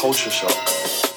culture shock.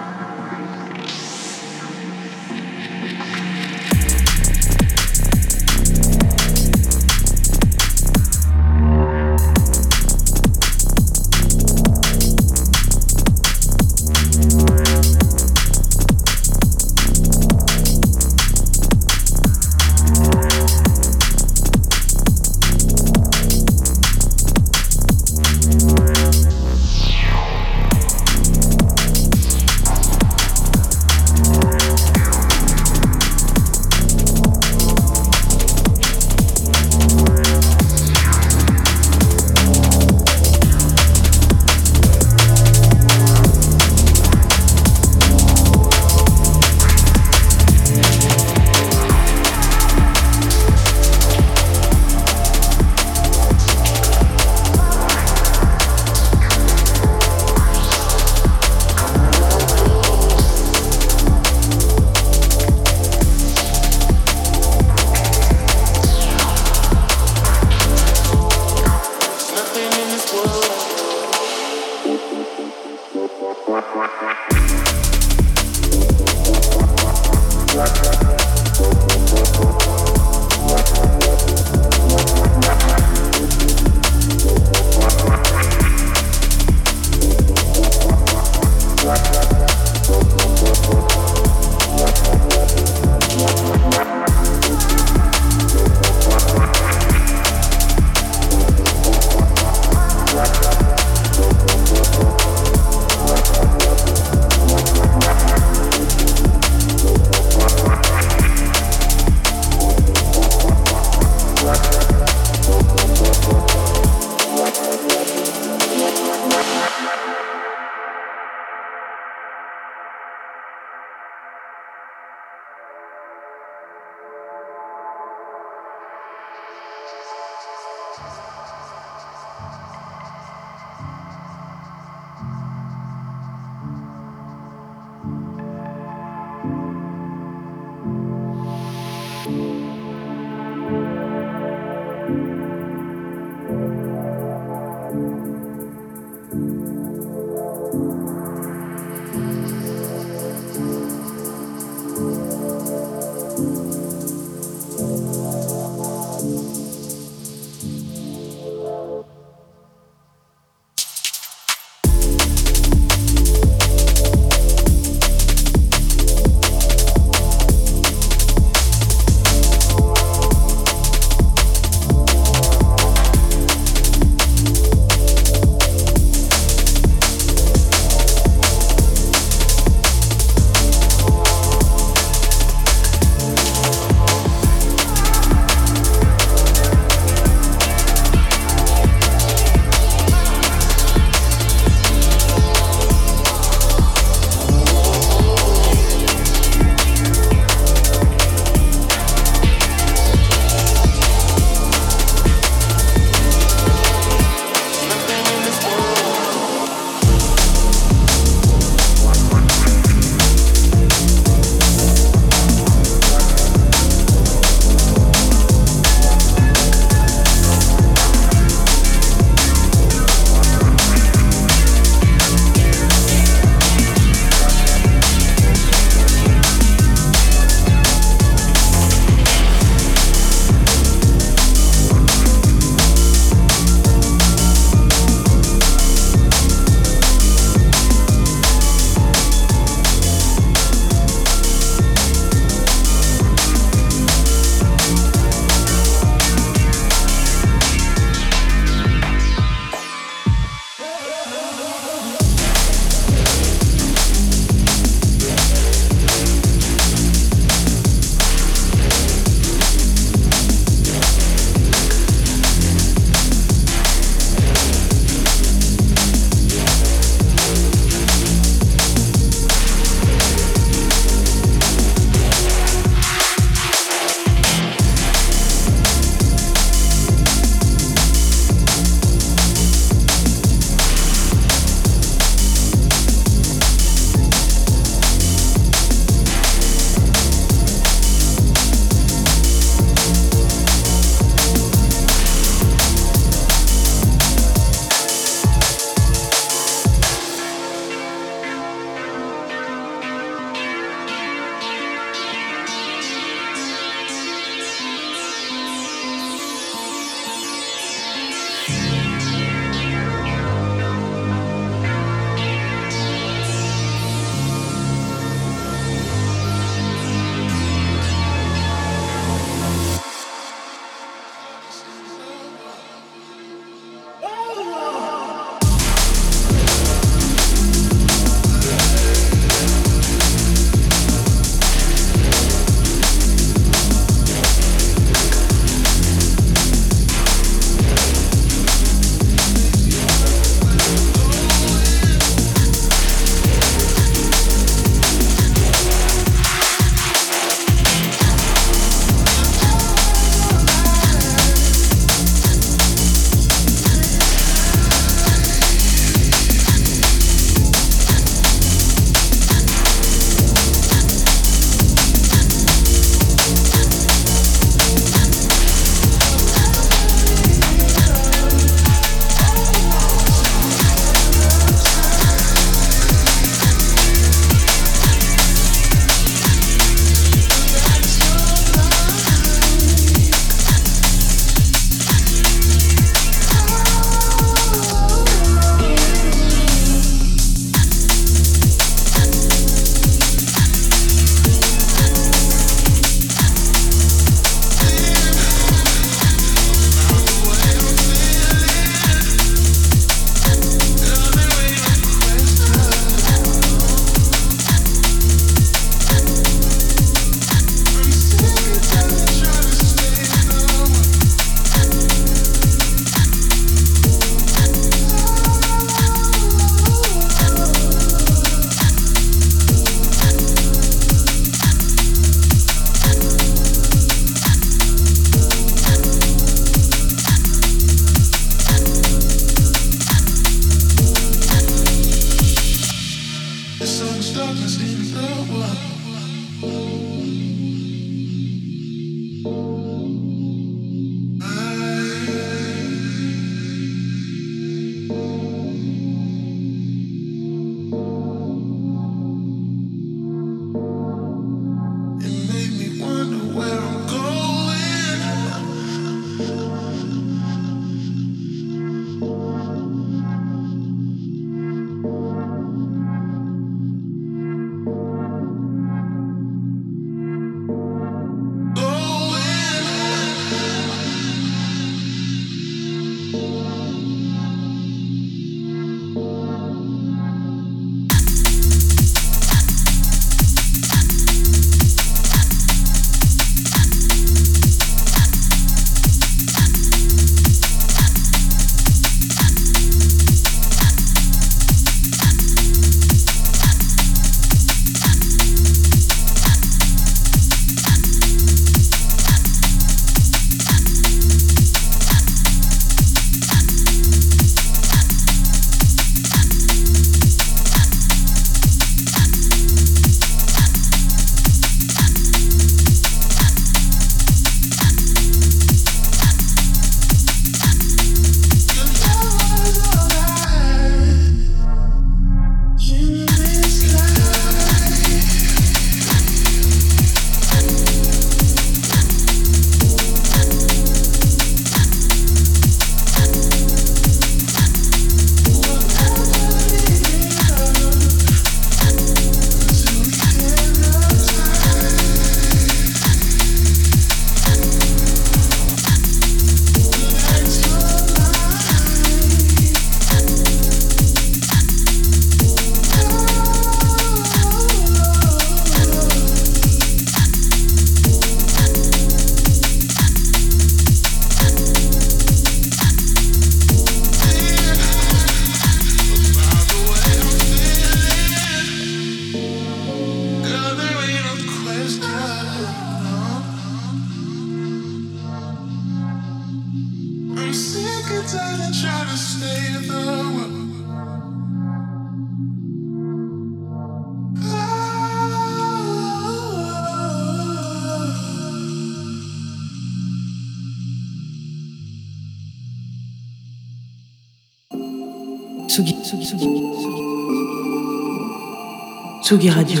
Tsugi Radio.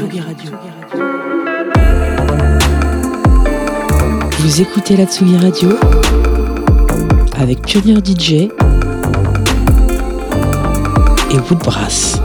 Vous écoutez la Tsugi Radio avec Pionnier DJ et Woodbrass.